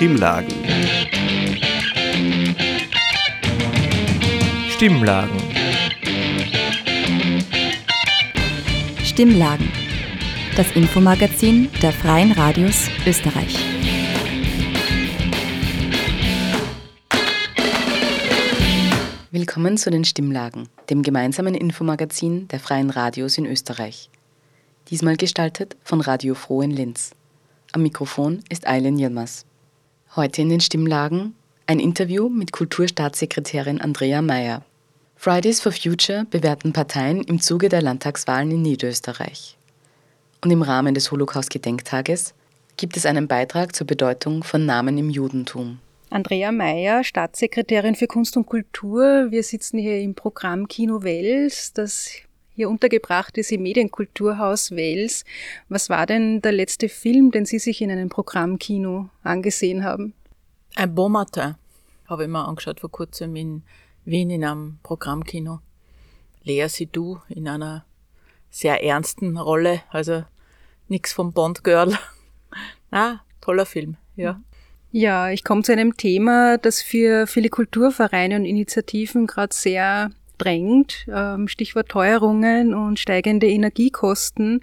Stimmlagen. Stimmlagen. Stimmlagen. Das Infomagazin der Freien Radios Österreich. Willkommen zu den Stimmlagen, dem gemeinsamen Infomagazin der Freien Radios in Österreich. Diesmal gestaltet von Radio Froh in Linz. Am Mikrofon ist Eileen Yilmaz. Heute in den Stimmlagen ein Interview mit Kulturstaatssekretärin Andrea Mayer. Fridays for Future bewerten Parteien im Zuge der Landtagswahlen in Niederösterreich. Und im Rahmen des Holocaust-Gedenktages gibt es einen Beitrag zur Bedeutung von Namen im Judentum. Andrea Mayer, Staatssekretärin für Kunst und Kultur. Wir sitzen hier im Programm Kino Wels, das hier untergebracht ist im Medienkulturhaus Wels. Was war denn der letzte Film, den Sie sich in einem Programmkino angesehen haben? Ein Bon Matin habe ich mir angeschaut vor kurzem in Wien in einem Programmkino. Lea Sidou in einer sehr ernsten Rolle, also nichts vom Bond Girl. ah, toller Film, ja. Ja, ich komme zu einem Thema, das für viele Kulturvereine und Initiativen gerade sehr drängt. Ähm, Stichwort Teuerungen und steigende Energiekosten.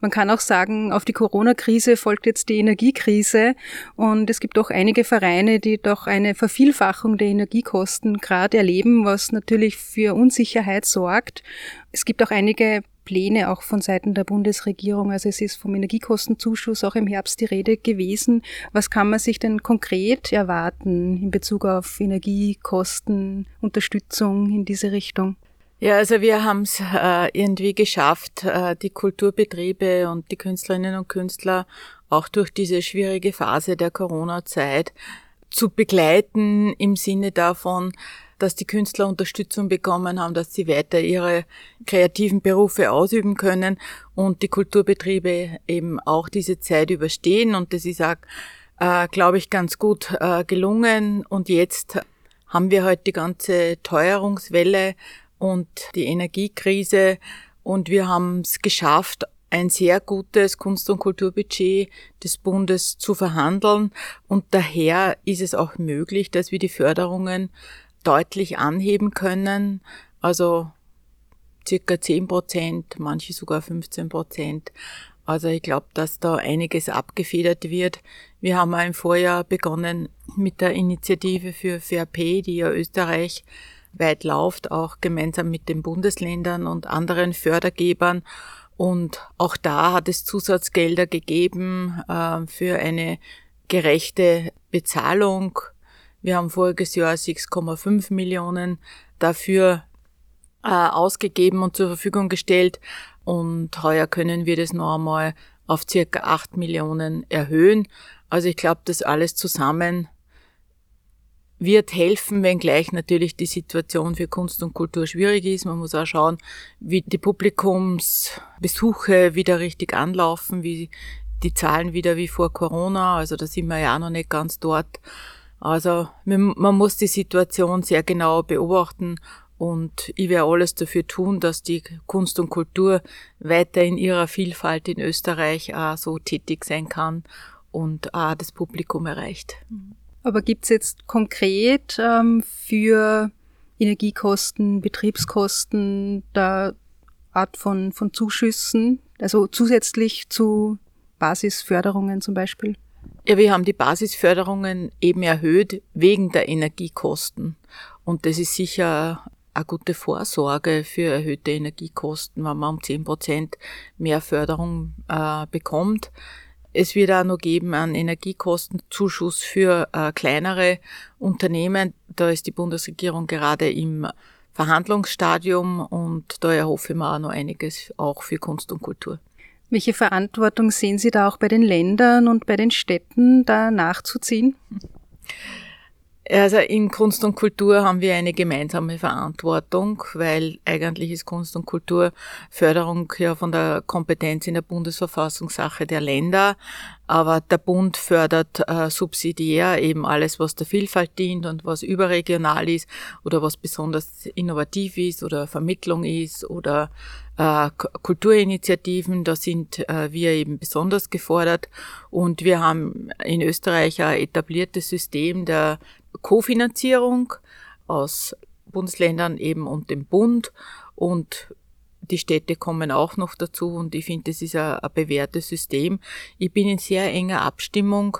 Man kann auch sagen, auf die Corona-Krise folgt jetzt die Energiekrise und es gibt auch einige Vereine, die doch eine Vervielfachung der Energiekosten gerade erleben, was natürlich für Unsicherheit sorgt. Es gibt auch einige Pläne auch von Seiten der Bundesregierung. Also es ist vom Energiekostenzuschuss auch im Herbst die Rede gewesen. Was kann man sich denn konkret erwarten in Bezug auf Energiekosten, Unterstützung in diese Richtung? Ja, also wir haben es äh, irgendwie geschafft, äh, die Kulturbetriebe und die Künstlerinnen und Künstler auch durch diese schwierige Phase der Corona-Zeit zu begleiten im Sinne davon, dass die Künstler Unterstützung bekommen haben, dass sie weiter ihre kreativen Berufe ausüben können und die Kulturbetriebe eben auch diese Zeit überstehen. Und das ist auch, äh, glaube ich, ganz gut äh, gelungen. Und jetzt haben wir halt die ganze Teuerungswelle und die Energiekrise und wir haben es geschafft, ein sehr gutes Kunst- und Kulturbudget des Bundes zu verhandeln und daher ist es auch möglich, dass wir die Förderungen deutlich anheben können, also circa 10 Prozent, manche sogar 15 Prozent. Also ich glaube, dass da einiges abgefedert wird. Wir haben auch im Vorjahr begonnen mit der Initiative für Fair Pay, die ja Österreich weit läuft, auch gemeinsam mit den Bundesländern und anderen Fördergebern. Und auch da hat es Zusatzgelder gegeben äh, für eine gerechte Bezahlung wir haben voriges Jahr 6,5 Millionen dafür äh, ausgegeben und zur Verfügung gestellt. Und heuer können wir das noch einmal auf circa 8 Millionen erhöhen. Also ich glaube, das alles zusammen wird helfen, wenngleich natürlich die Situation für Kunst und Kultur schwierig ist. Man muss auch schauen, wie die Publikumsbesuche wieder richtig anlaufen, wie die Zahlen wieder wie vor Corona. Also da sind wir ja auch noch nicht ganz dort. Also man muss die Situation sehr genau beobachten und ich werde alles dafür tun, dass die Kunst und Kultur weiter in ihrer Vielfalt in Österreich auch so tätig sein kann und auch das Publikum erreicht. Aber gibt es jetzt konkret ähm, für Energiekosten, Betriebskosten da Art von, von Zuschüssen, also zusätzlich zu Basisförderungen zum Beispiel? Ja, wir haben die Basisförderungen eben erhöht wegen der Energiekosten. Und das ist sicher eine gute Vorsorge für erhöhte Energiekosten, wenn man um 10 Prozent mehr Förderung äh, bekommt. Es wird auch noch geben einen Energiekostenzuschuss für äh, kleinere Unternehmen. Da ist die Bundesregierung gerade im Verhandlungsstadium und da erhoffe ich mir auch noch einiges auch für Kunst und Kultur. Welche Verantwortung sehen Sie da auch bei den Ländern und bei den Städten, da nachzuziehen? Also in Kunst und Kultur haben wir eine gemeinsame Verantwortung, weil eigentlich ist Kunst und Kulturförderung ja von der Kompetenz in der Bundesverfassung Sache der Länder. Aber der Bund fördert äh, subsidiär eben alles, was der Vielfalt dient und was überregional ist oder was besonders innovativ ist oder Vermittlung ist oder äh, Kulturinitiativen, da sind äh, wir eben besonders gefordert. Und wir haben in Österreich ein etabliertes System der Kofinanzierung aus Bundesländern eben und dem Bund. Und die Städte kommen auch noch dazu und ich finde, das ist ein, ein bewährtes System. Ich bin in sehr enger Abstimmung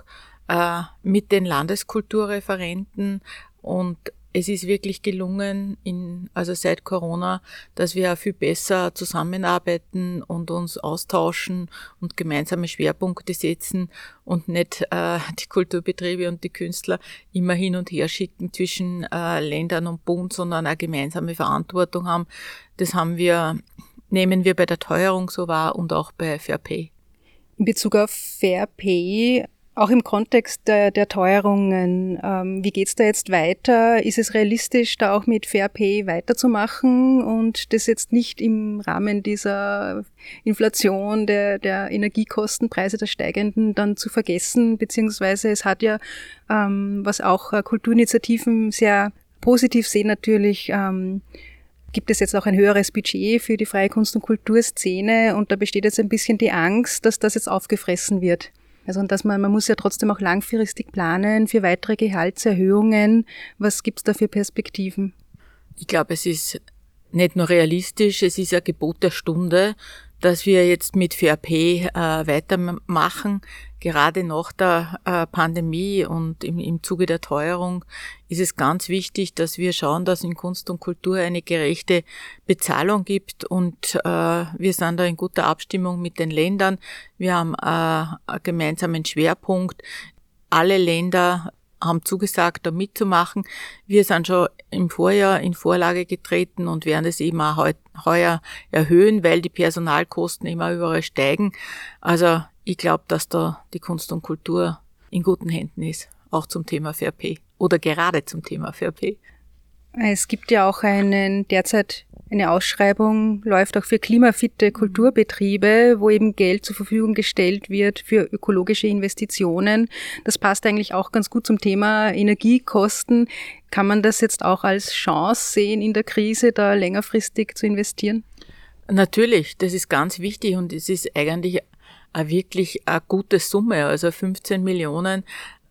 äh, mit den Landeskulturreferenten und es ist wirklich gelungen, in, also seit Corona, dass wir viel besser zusammenarbeiten und uns austauschen und gemeinsame Schwerpunkte setzen und nicht äh, die Kulturbetriebe und die Künstler immer hin und her schicken zwischen äh, Ländern und Bund, sondern eine gemeinsame Verantwortung haben. Das haben wir, nehmen wir bei der Teuerung so wahr und auch bei Fair Pay. In Bezug auf Fair Pay auch im Kontext der, der Teuerungen, ähm, wie geht's da jetzt weiter? Ist es realistisch, da auch mit Fair Pay weiterzumachen und das jetzt nicht im Rahmen dieser Inflation, der, der Energiekostenpreise, der steigenden, dann zu vergessen? Beziehungsweise es hat ja, ähm, was auch äh, Kulturinitiativen sehr positiv sehen natürlich, ähm, gibt es jetzt auch ein höheres Budget für die freie Kunst- und Kulturszene und da besteht jetzt ein bisschen die Angst, dass das jetzt aufgefressen wird. Also dass man, man muss ja trotzdem auch langfristig planen für weitere Gehaltserhöhungen. Was gibt's da für Perspektiven? Ich glaube, es ist nicht nur realistisch, es ist ein Gebot der Stunde, dass wir jetzt mit FAP äh, weitermachen. Gerade nach der äh, Pandemie und im, im Zuge der Teuerung ist es ganz wichtig, dass wir schauen, dass in Kunst und Kultur eine gerechte Bezahlung gibt. Und äh, wir sind da in guter Abstimmung mit den Ländern. Wir haben äh, einen gemeinsamen Schwerpunkt. Alle Länder haben zugesagt, da mitzumachen. Wir sind schon im Vorjahr in Vorlage getreten und werden es eben auch heuer erhöhen, weil die Personalkosten immer überall steigen. Also ich glaube, dass da die Kunst und Kultur in guten Händen ist, auch zum Thema VRP oder gerade zum Thema VRP. Es gibt ja auch einen derzeit eine Ausschreibung läuft auch für klimafitte Kulturbetriebe, wo eben Geld zur Verfügung gestellt wird für ökologische Investitionen. Das passt eigentlich auch ganz gut zum Thema Energiekosten. Kann man das jetzt auch als Chance sehen, in der Krise da längerfristig zu investieren? Natürlich, das ist ganz wichtig und es ist eigentlich eine wirklich eine gute Summe, also 15 Millionen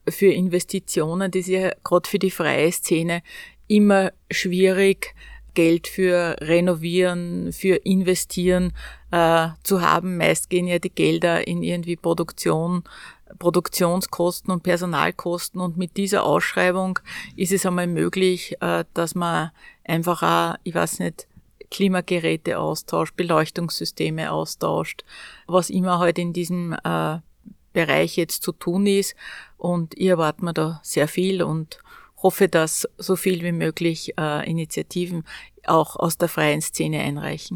für Investitionen, das ist ja gerade für die freie Szene immer schwierig Geld für Renovieren, für Investieren äh, zu haben. Meist gehen ja die Gelder in irgendwie Produktion, Produktionskosten und Personalkosten und mit dieser Ausschreibung ist es einmal möglich, äh, dass man einfach auch, ich weiß nicht, Klimageräte austauscht, Beleuchtungssysteme austauscht, was immer halt in diesem äh, Bereich jetzt zu tun ist. Und ich erwarte mir da sehr viel und hoffe, dass so viel wie möglich äh, Initiativen auch aus der freien Szene einreichen.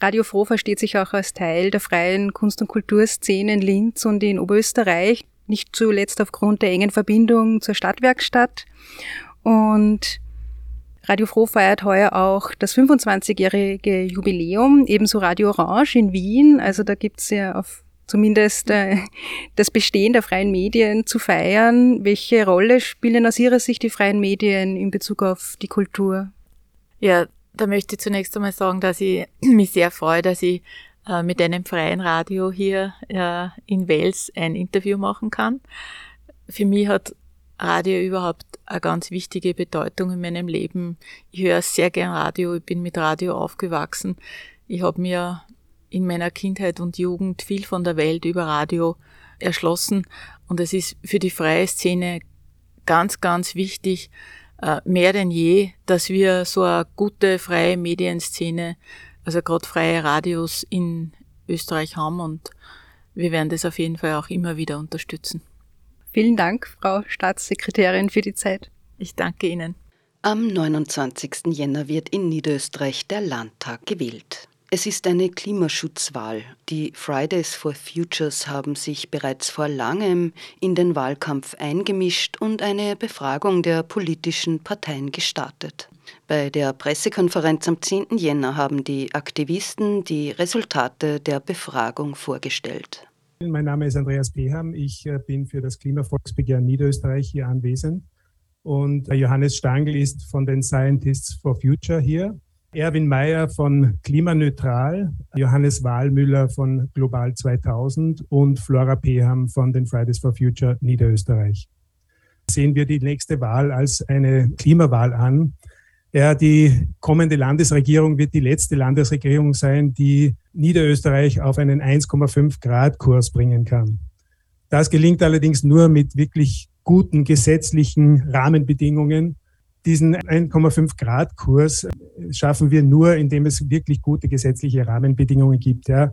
Radio Froh versteht sich auch als Teil der freien Kunst- und Kulturszene in Linz und in Oberösterreich, nicht zuletzt aufgrund der engen Verbindung zur Stadtwerkstatt. Und Radio Froh feiert heuer auch das 25-jährige Jubiläum, ebenso Radio Orange in Wien. Also da gibt's ja auf zumindest äh, das Bestehen der freien Medien zu feiern. Welche Rolle spielen aus Ihrer Sicht die freien Medien in Bezug auf die Kultur? Ja, da möchte ich zunächst einmal sagen, dass ich mich sehr freue, dass ich äh, mit einem freien Radio hier äh, in Wels ein Interview machen kann. Für mich hat Radio überhaupt eine ganz wichtige Bedeutung in meinem Leben. Ich höre sehr gern Radio, ich bin mit Radio aufgewachsen. Ich habe mir in meiner Kindheit und Jugend viel von der Welt über Radio erschlossen und es ist für die freie Szene ganz, ganz wichtig, äh, mehr denn je, dass wir so eine gute freie Medienszene, also gerade freie Radios in Österreich haben und wir werden das auf jeden Fall auch immer wieder unterstützen. Vielen Dank, Frau Staatssekretärin, für die Zeit. Ich danke Ihnen. Am 29. Jänner wird in Niederösterreich der Landtag gewählt. Es ist eine Klimaschutzwahl. Die Fridays for Futures haben sich bereits vor langem in den Wahlkampf eingemischt und eine Befragung der politischen Parteien gestartet. Bei der Pressekonferenz am 10. Jänner haben die Aktivisten die Resultate der Befragung vorgestellt. Mein Name ist Andreas Beham. Ich äh, bin für das Klimavolksbegehren Niederösterreich hier anwesend. Und Johannes Stangl ist von den Scientists for Future hier Erwin Mayer von Klimaneutral, Johannes Wahlmüller von Global 2000 und Flora Peham von den Fridays for Future Niederösterreich. Sehen wir die nächste Wahl als eine Klimawahl an. Ja, die kommende Landesregierung wird die letzte Landesregierung sein, die Niederösterreich auf einen 1,5 Grad Kurs bringen kann. Das gelingt allerdings nur mit wirklich guten gesetzlichen Rahmenbedingungen. Diesen 1,5 Grad Kurs schaffen wir nur, indem es wirklich gute gesetzliche Rahmenbedingungen gibt, ja,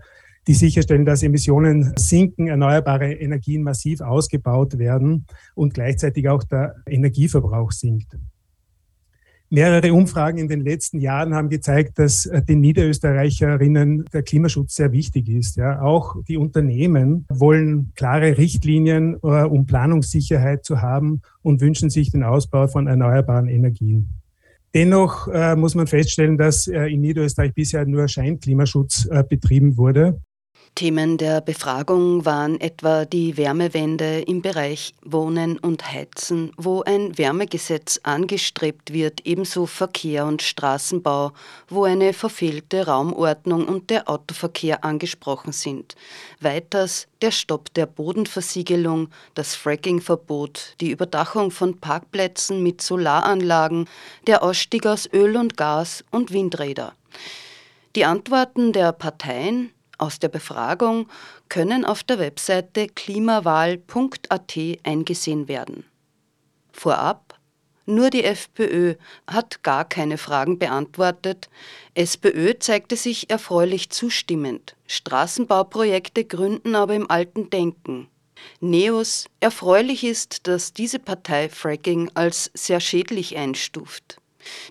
die sicherstellen, dass Emissionen sinken, erneuerbare Energien massiv ausgebaut werden und gleichzeitig auch der Energieverbrauch sinkt. Mehrere Umfragen in den letzten Jahren haben gezeigt, dass äh, den Niederösterreicherinnen der Klimaschutz sehr wichtig ist. Ja, auch die Unternehmen wollen klare Richtlinien, äh, um Planungssicherheit zu haben und wünschen sich den Ausbau von erneuerbaren Energien. Dennoch äh, muss man feststellen, dass in Niederösterreich bisher nur Scheinklimaschutz betrieben wurde. Themen der Befragung waren etwa die Wärmewende im Bereich Wohnen und Heizen, wo ein Wärmegesetz angestrebt wird, ebenso Verkehr und Straßenbau, wo eine verfehlte Raumordnung und der Autoverkehr angesprochen sind. Weiters der Stopp der Bodenversiegelung, das Frackingverbot, die Überdachung von Parkplätzen mit Solaranlagen, der Ausstieg aus Öl und Gas und Windräder. Die Antworten der Parteien aus der Befragung können auf der Webseite klimawahl.at eingesehen werden. Vorab, nur die FPÖ hat gar keine Fragen beantwortet. SPÖ zeigte sich erfreulich zustimmend. Straßenbauprojekte gründen aber im alten Denken. Neos erfreulich ist, dass diese Partei Fracking als sehr schädlich einstuft.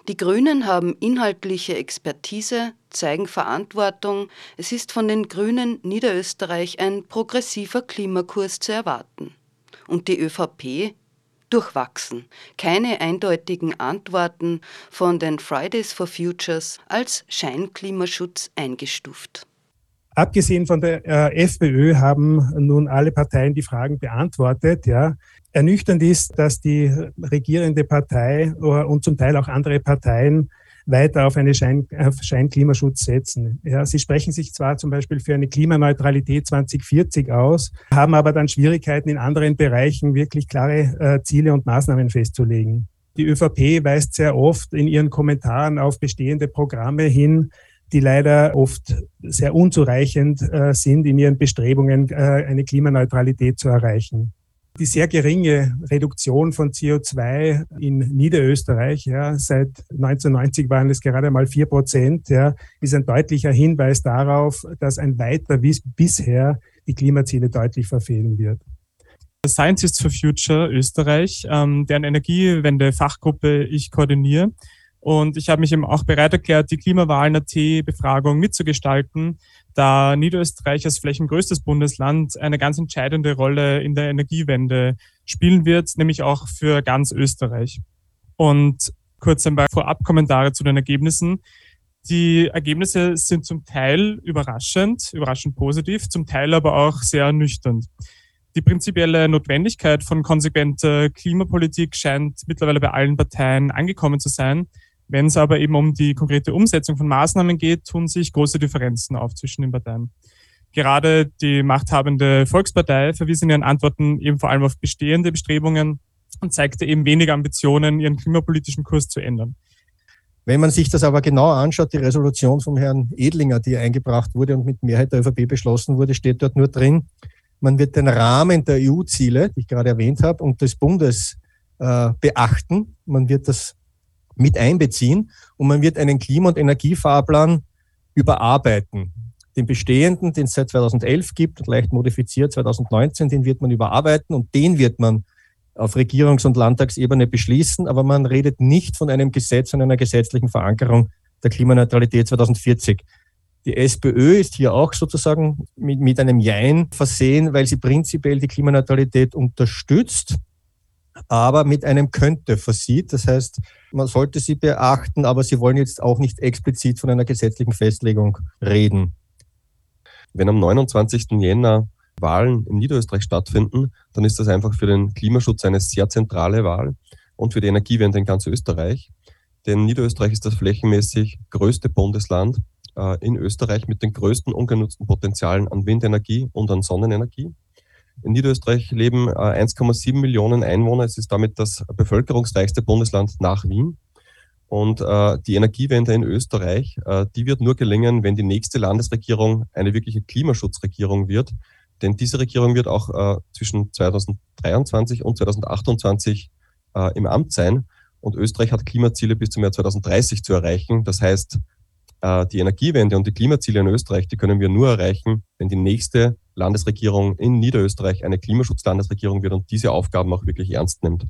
Die Grünen haben inhaltliche Expertise, zeigen Verantwortung. Es ist von den Grünen Niederösterreich ein progressiver Klimakurs zu erwarten. Und die ÖVP? Durchwachsen. Keine eindeutigen Antworten von den Fridays for Futures als Scheinklimaschutz eingestuft. Abgesehen von der äh, FPÖ haben nun alle Parteien die Fragen beantwortet. Ja. Ernüchternd ist, dass die regierende Partei äh, und zum Teil auch andere Parteien weiter auf einen Schein, Scheinklimaschutz setzen. Ja, sie sprechen sich zwar zum Beispiel für eine Klimaneutralität 2040 aus, haben aber dann Schwierigkeiten in anderen Bereichen wirklich klare äh, Ziele und Maßnahmen festzulegen. Die ÖVP weist sehr oft in ihren Kommentaren auf bestehende Programme hin, die leider oft sehr unzureichend äh, sind in ihren Bestrebungen, äh, eine Klimaneutralität zu erreichen. Die sehr geringe Reduktion von CO2 in Niederösterreich, ja, seit 1990 waren es gerade mal vier Prozent, ja, ist ein deutlicher Hinweis darauf, dass ein weiter wie bisher die Klimaziele deutlich verfehlen wird. Scientists for Future Österreich, ähm, deren Energiewende-Fachgruppe ich koordiniere, und ich habe mich eben auch bereit erklärt, die Klimawahlen.at-Befragung mitzugestalten, da Niederösterreich als flächengrößtes Bundesland eine ganz entscheidende Rolle in der Energiewende spielen wird, nämlich auch für ganz Österreich. Und kurz ein paar Vorabkommentare zu den Ergebnissen. Die Ergebnisse sind zum Teil überraschend, überraschend positiv, zum Teil aber auch sehr ernüchternd. Die prinzipielle Notwendigkeit von konsequenter Klimapolitik scheint mittlerweile bei allen Parteien angekommen zu sein. Wenn es aber eben um die konkrete Umsetzung von Maßnahmen geht, tun sich große Differenzen auf zwischen den Parteien. Gerade die machthabende Volkspartei verwies in ihren Antworten eben vor allem auf bestehende Bestrebungen und zeigte eben weniger Ambitionen, ihren klimapolitischen Kurs zu ändern. Wenn man sich das aber genau anschaut, die Resolution vom Herrn Edlinger, die eingebracht wurde und mit Mehrheit der ÖVP beschlossen wurde, steht dort nur drin, man wird den Rahmen der EU-Ziele, die ich gerade erwähnt habe, und des Bundes äh, beachten. Man wird das mit einbeziehen und man wird einen Klima- und Energiefahrplan überarbeiten. Den bestehenden, den es seit 2011 gibt und leicht modifiziert 2019, den wird man überarbeiten und den wird man auf Regierungs- und Landtagsebene beschließen, aber man redet nicht von einem Gesetz und einer gesetzlichen Verankerung der Klimaneutralität 2040. Die SPÖ ist hier auch sozusagen mit, mit einem Jein versehen, weil sie prinzipiell die Klimaneutralität unterstützt, aber mit einem könnte versieht. Das heißt, man sollte sie beachten, aber sie wollen jetzt auch nicht explizit von einer gesetzlichen Festlegung reden. Wenn am 29. Jänner Wahlen in Niederösterreich stattfinden, dann ist das einfach für den Klimaschutz eine sehr zentrale Wahl und für die Energiewende in ganz Österreich. denn Niederösterreich ist das flächenmäßig größte Bundesland äh, in Österreich mit den größten ungenutzten Potenzialen an Windenergie und an Sonnenenergie. In Niederösterreich leben 1,7 äh, Millionen Einwohner. Es ist damit das bevölkerungsreichste Bundesland nach Wien. Und äh, die Energiewende in Österreich, äh, die wird nur gelingen, wenn die nächste Landesregierung eine wirkliche Klimaschutzregierung wird. Denn diese Regierung wird auch äh, zwischen 2023 und 2028 äh, im Amt sein. Und Österreich hat Klimaziele bis zum Jahr 2030 zu erreichen. Das heißt, die Energiewende und die Klimaziele in Österreich, die können wir nur erreichen, wenn die nächste Landesregierung in Niederösterreich eine Klimaschutzlandesregierung wird und diese Aufgaben auch wirklich ernst nimmt.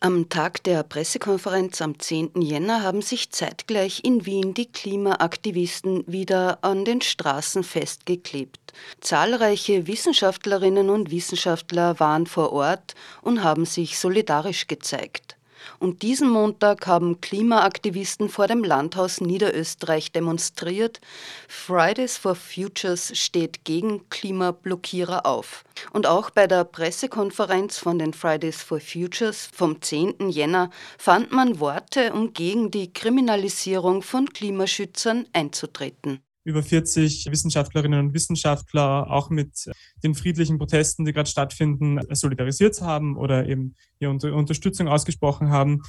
Am Tag der Pressekonferenz am 10. Jänner haben sich zeitgleich in Wien die Klimaaktivisten wieder an den Straßen festgeklebt. Zahlreiche Wissenschaftlerinnen und Wissenschaftler waren vor Ort und haben sich solidarisch gezeigt. Und diesen Montag haben Klimaaktivisten vor dem Landhaus Niederösterreich demonstriert. Fridays for Futures steht gegen Klimablockierer auf. Und auch bei der Pressekonferenz von den Fridays for Futures vom 10. Jänner fand man Worte, um gegen die Kriminalisierung von Klimaschützern einzutreten über 40 Wissenschaftlerinnen und Wissenschaftler auch mit den friedlichen Protesten, die gerade stattfinden, solidarisiert haben oder eben ihre Unterstützung ausgesprochen haben.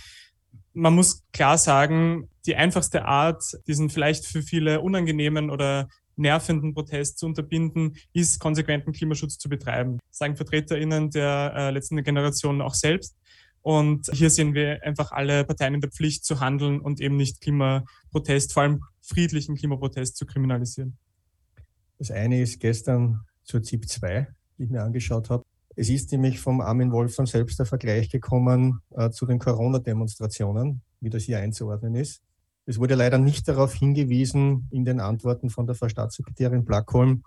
Man muss klar sagen, die einfachste Art, diesen vielleicht für viele unangenehmen oder nervenden Protest zu unterbinden, ist konsequenten Klimaschutz zu betreiben. Das sagen VertreterInnen der äh, letzten Generation auch selbst. Und hier sehen wir einfach alle Parteien in der Pflicht zu handeln und eben nicht Klimaprotest, vor allem friedlichen Klimaprotest zu kriminalisieren. Das eine ist gestern zur ZIP 2, die ich mir angeschaut habe. Es ist nämlich vom Armin Wolfram selbst der Vergleich gekommen äh, zu den Corona-Demonstrationen, wie das hier einzuordnen ist. Es wurde leider nicht darauf hingewiesen in den Antworten von der Frau Staatssekretärin Blackholm,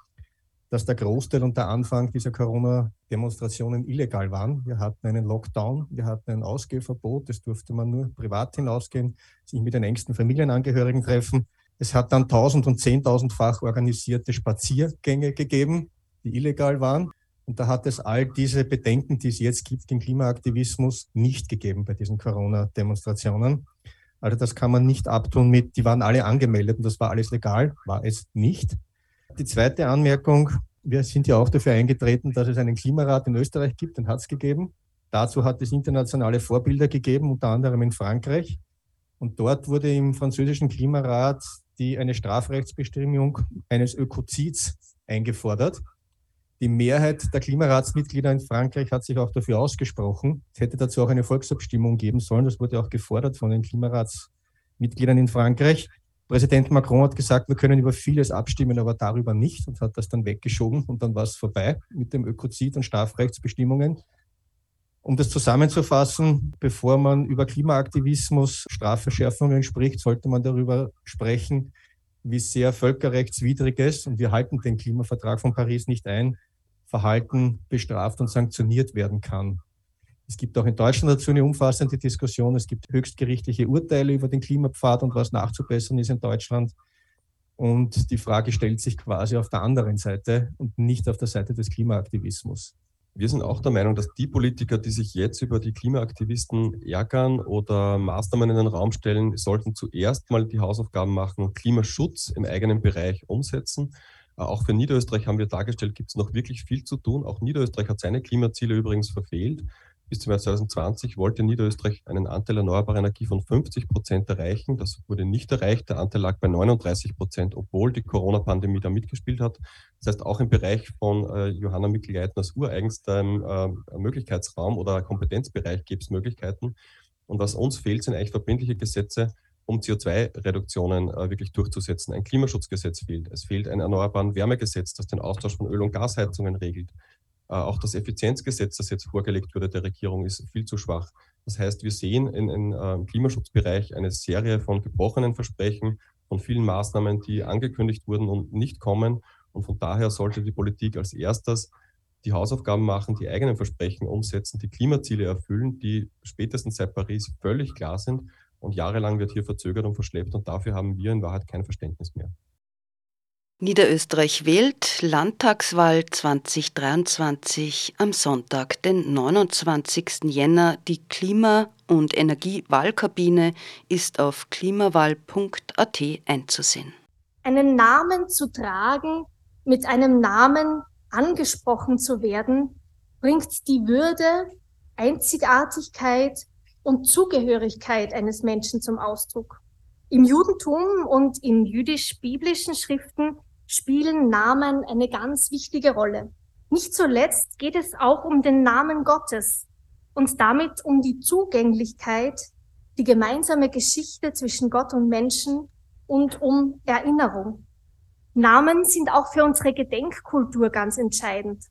dass der Großteil und der Anfang dieser Corona-Demonstrationen illegal waren. Wir hatten einen Lockdown, wir hatten ein Ausgehverbot, es durfte man nur privat hinausgehen, sich mit den engsten Familienangehörigen treffen. Es hat dann tausend- und zehntausendfach organisierte Spaziergänge gegeben, die illegal waren. Und da hat es all diese Bedenken, die es jetzt gibt, den Klimaaktivismus nicht gegeben bei diesen Corona-Demonstrationen. Also das kann man nicht abtun mit, die waren alle angemeldet und das war alles legal, war es nicht. Die zweite Anmerkung, wir sind ja auch dafür eingetreten, dass es einen Klimarat in Österreich gibt, den hat es gegeben. Dazu hat es internationale Vorbilder gegeben, unter anderem in Frankreich. Und dort wurde im französischen Klimarat die eine Strafrechtsbestimmung eines Ökozids eingefordert. Die Mehrheit der Klimaratsmitglieder in Frankreich hat sich auch dafür ausgesprochen. Es hätte dazu auch eine Volksabstimmung geben sollen. Das wurde auch gefordert von den Klimaratsmitgliedern in Frankreich. Präsident Macron hat gesagt, wir können über vieles abstimmen, aber darüber nicht und hat das dann weggeschoben und dann war es vorbei mit dem Ökozid und Strafrechtsbestimmungen. Um das zusammenzufassen, bevor man über Klimaaktivismus, Strafverschärfungen spricht, sollte man darüber sprechen, wie sehr völkerrechtswidriges, und wir halten den Klimavertrag von Paris nicht ein, Verhalten bestraft und sanktioniert werden kann. Es gibt auch in Deutschland dazu eine umfassende Diskussion. Es gibt höchstgerichtliche Urteile über den Klimapfad und was nachzubessern ist in Deutschland. Und die Frage stellt sich quasi auf der anderen Seite und nicht auf der Seite des Klimaaktivismus. Wir sind auch der Meinung, dass die Politiker, die sich jetzt über die Klimaaktivisten ärgern oder Maßnahmen in den Raum stellen, sollten zuerst mal die Hausaufgaben machen und Klimaschutz im eigenen Bereich umsetzen. Äh, auch für Niederösterreich haben wir dargestellt, gibt es noch wirklich viel zu tun. Auch Niederösterreich hat seine Klimaziele übrigens verfehlt. Bis zum Jahr 2020 wollte Niederösterreich einen Anteil erneuerbarer Energie von 50 Prozent erreichen. Das wurde nicht erreicht. Der Anteil lag bei 39 Prozent, obwohl die Corona-Pandemie da mitgespielt hat. Das heißt, auch im Bereich von äh, Johanna Mikl-Leitners ureigenstem äh, Möglichkeitsraum oder Kompetenzbereich gibt es Möglichkeiten. Und was uns fehlt, sind eigentlich verbindliche Gesetze, um CO2-Reduktionen äh, wirklich durchzusetzen. Ein Klimaschutzgesetz fehlt. Es fehlt ein erneuerbaren Wärmegesetz, das den Austausch von Öl- und Gasheizungen regelt. Äh, auch das Effizienzgesetz, das jetzt vorgelegt wurde der Regierung, ist viel zu schwach. Das heißt, wir sehen in, in, äh, im Klimaschutzbereich eine Serie von gebrochenen Versprechen, von vielen Maßnahmen, die angekündigt wurden und nicht kommen. Und von daher sollte die Politik als erstes die Hausaufgaben machen, die eigenen Versprechen umsetzen, die Klimaziele erfüllen, die spätestens seit Paris völlig klar sind. Und jahrelang wird hier verzögert und verschleppt. Und dafür haben wir in Wahrheit kein Verständnis mehr. Niederösterreich wählt Landtagswahl 2023 am Sonntag, den 29. Jänner. Die Klima- und Energiewahlkabine ist auf klimawahl.at einzusehen. Einen Namen zu tragen, mit einem Namen angesprochen zu werden, bringt die Würde, Einzigartigkeit und Zugehörigkeit eines Menschen zum Ausdruck. Im Judentum und in jüdisch-biblischen Schriften spielen Namen eine ganz wichtige Rolle. Nicht zuletzt geht es auch um den Namen Gottes und damit um die Zugänglichkeit, die gemeinsame Geschichte zwischen Gott und Menschen und um Erinnerung. Namen sind auch für unsere Gedenkkultur ganz entscheidend.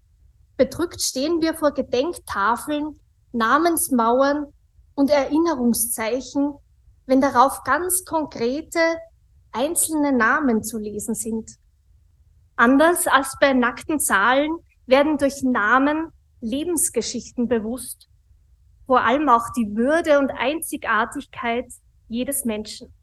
Bedrückt stehen wir vor Gedenktafeln, Namensmauern und Erinnerungszeichen, wenn darauf ganz konkrete einzelne Namen zu lesen sind. Anders als bei nackten Zahlen werden durch Namen Lebensgeschichten bewusst, vor allem auch die Würde und Einzigartigkeit jedes Menschen.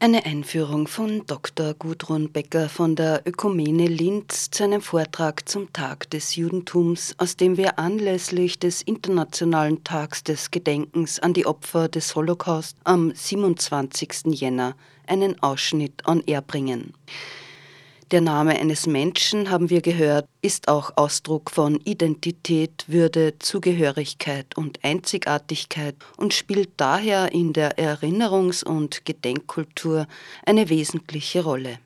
Eine Einführung von Dr. Gudrun Becker von der Ökumene Linz zu einem Vortrag zum Tag des Judentums, aus dem wir anlässlich des Internationalen Tags des Gedenkens an die Opfer des Holocaust am 27. Jänner einen Ausschnitt on air bringen. Der Name eines Menschen, haben wir gehört, ist auch Ausdruck von Identität, Würde, Zugehörigkeit und Einzigartigkeit und spielt daher in der Erinnerungs- und Gedenkkultur eine wesentliche Rolle.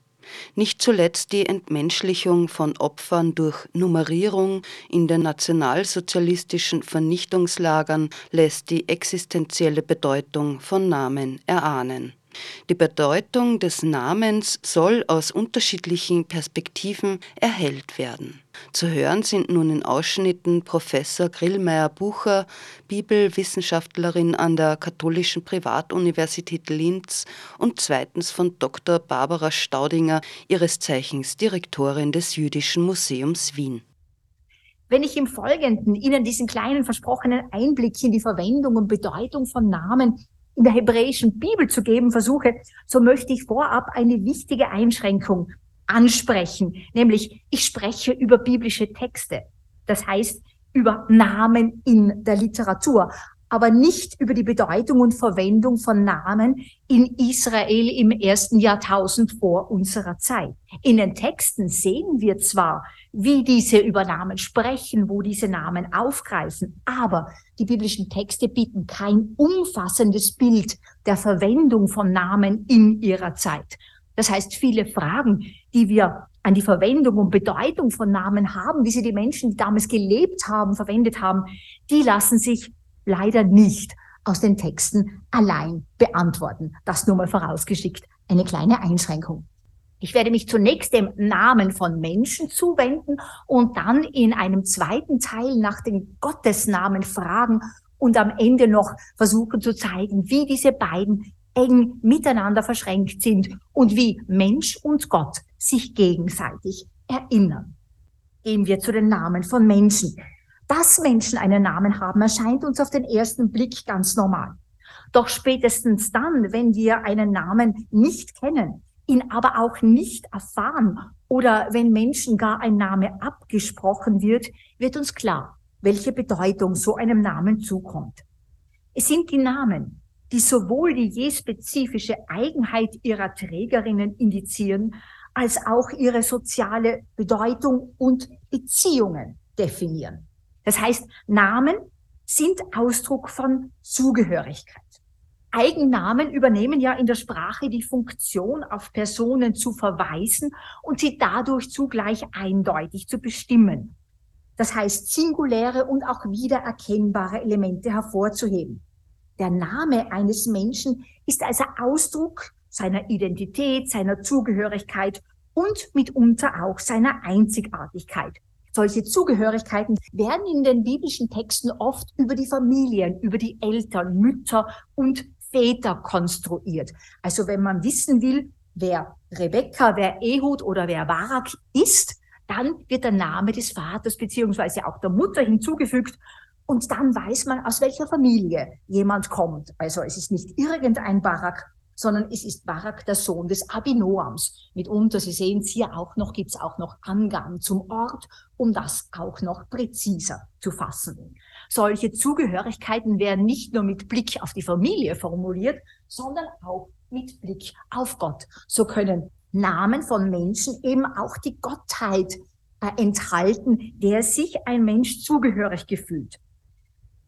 Nicht zuletzt die Entmenschlichung von Opfern durch Nummerierung in den nationalsozialistischen Vernichtungslagern lässt die existenzielle Bedeutung von Namen erahnen. Die Bedeutung des Namens soll aus unterschiedlichen Perspektiven erhellt werden. Zu hören sind nun in Ausschnitten Professor Grillmeier Bucher, Bibelwissenschaftlerin an der Katholischen Privatuniversität Linz und zweitens von Dr. Barbara Staudinger, ihres Zeichens Direktorin des Jüdischen Museums Wien. Wenn ich im Folgenden Ihnen diesen kleinen versprochenen Einblick in die Verwendung und Bedeutung von Namen in der hebräischen Bibel zu geben versuche, so möchte ich vorab eine wichtige Einschränkung ansprechen, nämlich ich spreche über biblische Texte. Das heißt, über Namen in der Literatur aber nicht über die Bedeutung und Verwendung von Namen in Israel im ersten Jahrtausend vor unserer Zeit. In den Texten sehen wir zwar, wie diese über Namen sprechen, wo diese Namen aufgreifen, aber die biblischen Texte bieten kein umfassendes Bild der Verwendung von Namen in ihrer Zeit. Das heißt, viele Fragen, die wir an die Verwendung und Bedeutung von Namen haben, wie sie die Menschen, die damals gelebt haben, verwendet haben, die lassen sich leider nicht aus den Texten allein beantworten. Das nur mal vorausgeschickt. Eine kleine Einschränkung. Ich werde mich zunächst dem Namen von Menschen zuwenden und dann in einem zweiten Teil nach den Gottesnamen fragen und am Ende noch versuchen zu zeigen, wie diese beiden eng miteinander verschränkt sind und wie Mensch und Gott sich gegenseitig erinnern. Gehen wir zu den Namen von Menschen. Dass Menschen einen Namen haben, erscheint uns auf den ersten Blick ganz normal. Doch spätestens dann, wenn wir einen Namen nicht kennen, ihn aber auch nicht erfahren oder wenn Menschen gar ein Name abgesprochen wird, wird uns klar, welche Bedeutung so einem Namen zukommt. Es sind die Namen, die sowohl die je spezifische Eigenheit ihrer Trägerinnen indizieren, als auch ihre soziale Bedeutung und Beziehungen definieren. Das heißt, Namen sind Ausdruck von Zugehörigkeit. Eigennamen übernehmen ja in der Sprache die Funktion, auf Personen zu verweisen und sie dadurch zugleich eindeutig zu bestimmen. Das heißt, singuläre und auch wiedererkennbare Elemente hervorzuheben. Der Name eines Menschen ist also Ausdruck seiner Identität, seiner Zugehörigkeit und mitunter auch seiner Einzigartigkeit. Solche Zugehörigkeiten werden in den biblischen Texten oft über die Familien, über die Eltern, Mütter und Väter konstruiert. Also wenn man wissen will, wer Rebekka, wer Ehud oder wer Barak ist, dann wird der Name des Vaters beziehungsweise auch der Mutter hinzugefügt und dann weiß man, aus welcher Familie jemand kommt. Also es ist nicht irgendein Barak, sondern es ist Barak, der Sohn des Abinoams. Mitunter, Sie sehen es hier auch noch, gibt es auch noch Angaben zum Ort, um das auch noch präziser zu fassen. Solche Zugehörigkeiten werden nicht nur mit Blick auf die Familie formuliert, sondern auch mit Blick auf Gott. So können Namen von Menschen eben auch die Gottheit äh, enthalten, der sich ein Mensch zugehörig gefühlt.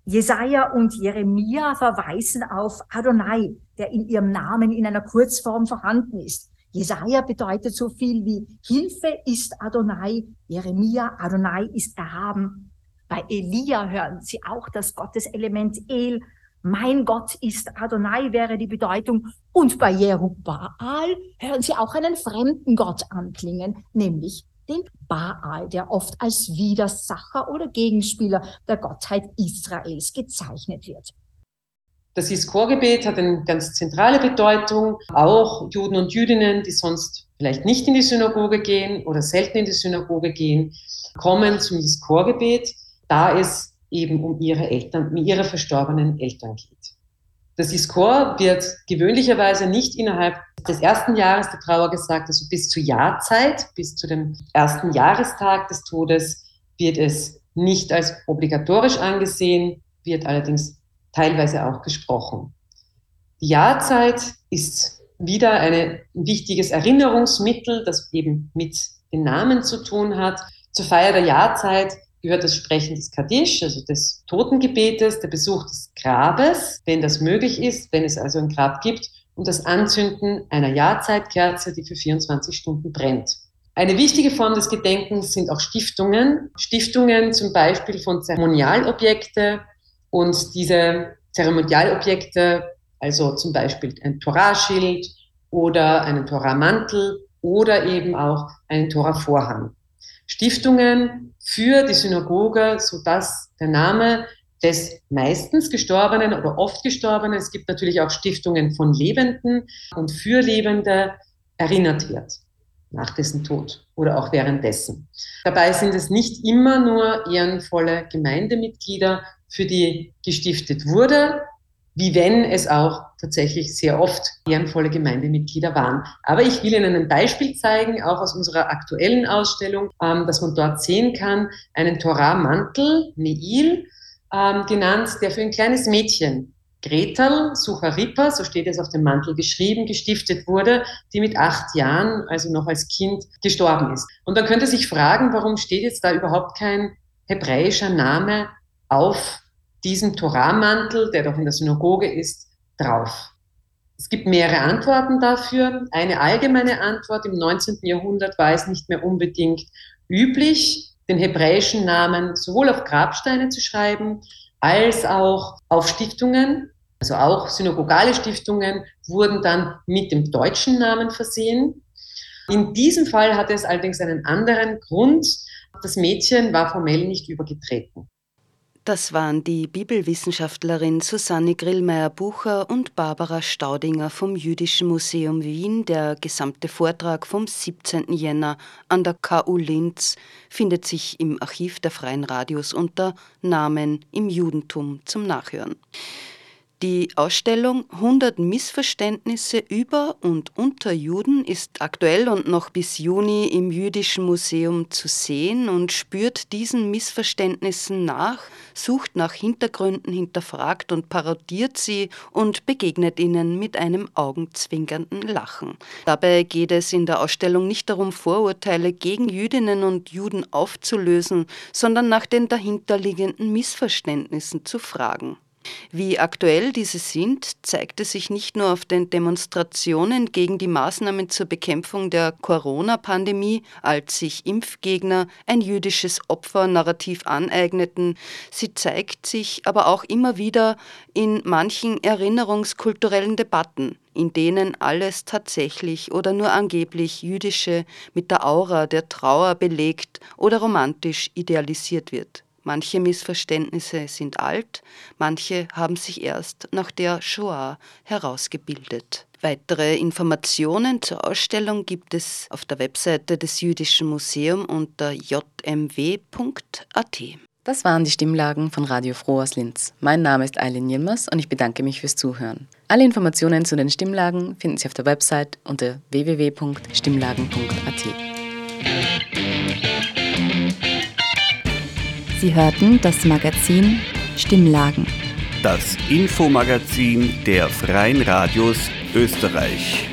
Jesaja und Jeremia verweisen auf Adonai, der in ihrem Namen in einer Kurzform vorhanden ist. Jesaja bedeutet so viel wie Hilfe ist Adonai, Jeremia, Adonai ist erhaben. Bei Elia hören Sie auch das Gotteselement El. Mein Gott ist Adonai wäre die Bedeutung. Und bei Jerubbaal hören Sie auch einen fremden Gott anklingen, nämlich den Baal, der oft als Widersacher oder Gegenspieler der Gottheit Israels gezeichnet wird. Das Iskor-Gebet hat eine ganz zentrale Bedeutung. Auch Juden und Jüdinnen, die sonst vielleicht nicht in die Synagoge gehen oder selten in die Synagoge gehen, kommen zum Iskor-Gebet, da es eben um ihre Eltern, um ihre verstorbenen Eltern geht. Das Iskor wird gewöhnlicherweise nicht innerhalb des ersten Jahres der Trauer gesagt, also bis zur Jahrzeit, bis zu dem ersten Jahrestag des Todes wird es nicht als obligatorisch angesehen, wird allerdings teilweise auch gesprochen. Die Jahrzeit ist wieder ein wichtiges Erinnerungsmittel, das eben mit den Namen zu tun hat. Zur Feier der Jahrzeit gehört das Sprechen des Kaddisch, also des Totengebetes, der Besuch des Grabes, wenn das möglich ist, wenn es also ein Grab gibt, und das Anzünden einer Jahrzeitkerze, die für 24 Stunden brennt. Eine wichtige Form des Gedenkens sind auch Stiftungen. Stiftungen zum Beispiel von Zeremonialobjekte und diese Zeremonialobjekte, also zum Beispiel ein Toraschild oder einen Toramantel oder eben auch einen Toravorhang. Stiftungen für die Synagoge, sodass der Name des meistens Gestorbenen oder oft Gestorbenen, es gibt natürlich auch Stiftungen von Lebenden und für Lebende erinnert wird nach dessen Tod oder auch währenddessen. Dabei sind es nicht immer nur ehrenvolle Gemeindemitglieder, für die gestiftet wurde, wie wenn es auch tatsächlich sehr oft ehrenvolle Gemeindemitglieder waren. Aber ich will Ihnen ein Beispiel zeigen, auch aus unserer aktuellen Ausstellung, ähm, dass man dort sehen kann, einen Torah-Mantel, Neil, ähm, genannt, der für ein kleines Mädchen, Gretel Sucharipa, so steht es auf dem Mantel geschrieben, gestiftet wurde, die mit acht Jahren, also noch als Kind, gestorben ist. Und man könnte sich fragen, warum steht jetzt da überhaupt kein hebräischer Name auf diesem Torahmantel, der doch in der Synagoge ist, drauf. Es gibt mehrere Antworten dafür. Eine allgemeine Antwort im 19. Jahrhundert war es nicht mehr unbedingt üblich, den hebräischen Namen sowohl auf Grabsteine zu schreiben, als auch auf Stiftungen. Also auch synagogale Stiftungen wurden dann mit dem deutschen Namen versehen. In diesem Fall hatte es allerdings einen anderen Grund. Das Mädchen war formell nicht übergetreten. Das waren die Bibelwissenschaftlerin Susanne Grillmeier-Bucher und Barbara Staudinger vom Jüdischen Museum Wien. Der gesamte Vortrag vom 17. Jänner an der KU Linz findet sich im Archiv der Freien Radios unter Namen im Judentum zum Nachhören. Die Ausstellung 100 Missverständnisse über und unter Juden ist aktuell und noch bis Juni im Jüdischen Museum zu sehen und spürt diesen Missverständnissen nach, sucht nach Hintergründen, hinterfragt und parodiert sie und begegnet ihnen mit einem augenzwinkernden Lachen. Dabei geht es in der Ausstellung nicht darum, Vorurteile gegen Jüdinnen und Juden aufzulösen, sondern nach den dahinterliegenden Missverständnissen zu fragen. Wie aktuell diese sind, zeigte sich nicht nur auf den Demonstrationen gegen die Maßnahmen zur Bekämpfung der Corona-Pandemie, als sich Impfgegner ein jüdisches Opfer-Narrativ aneigneten, sie zeigt sich aber auch immer wieder in manchen erinnerungskulturellen Debatten, in denen alles tatsächlich oder nur angeblich jüdische mit der Aura der Trauer belegt oder romantisch idealisiert wird. Manche Missverständnisse sind alt, manche haben sich erst nach der Shoah herausgebildet. Weitere Informationen zur Ausstellung gibt es auf der Webseite des Jüdischen Museums unter jmw.at. Das waren die Stimmlagen von Radio Froh aus Linz. Mein Name ist Eileen Jirmers und ich bedanke mich fürs Zuhören. Alle Informationen zu den Stimmlagen finden Sie auf der Website unter www.stimmlagen.at. Sie hörten das Magazin Stimmlagen. Das Infomagazin der Freien Radios Österreich.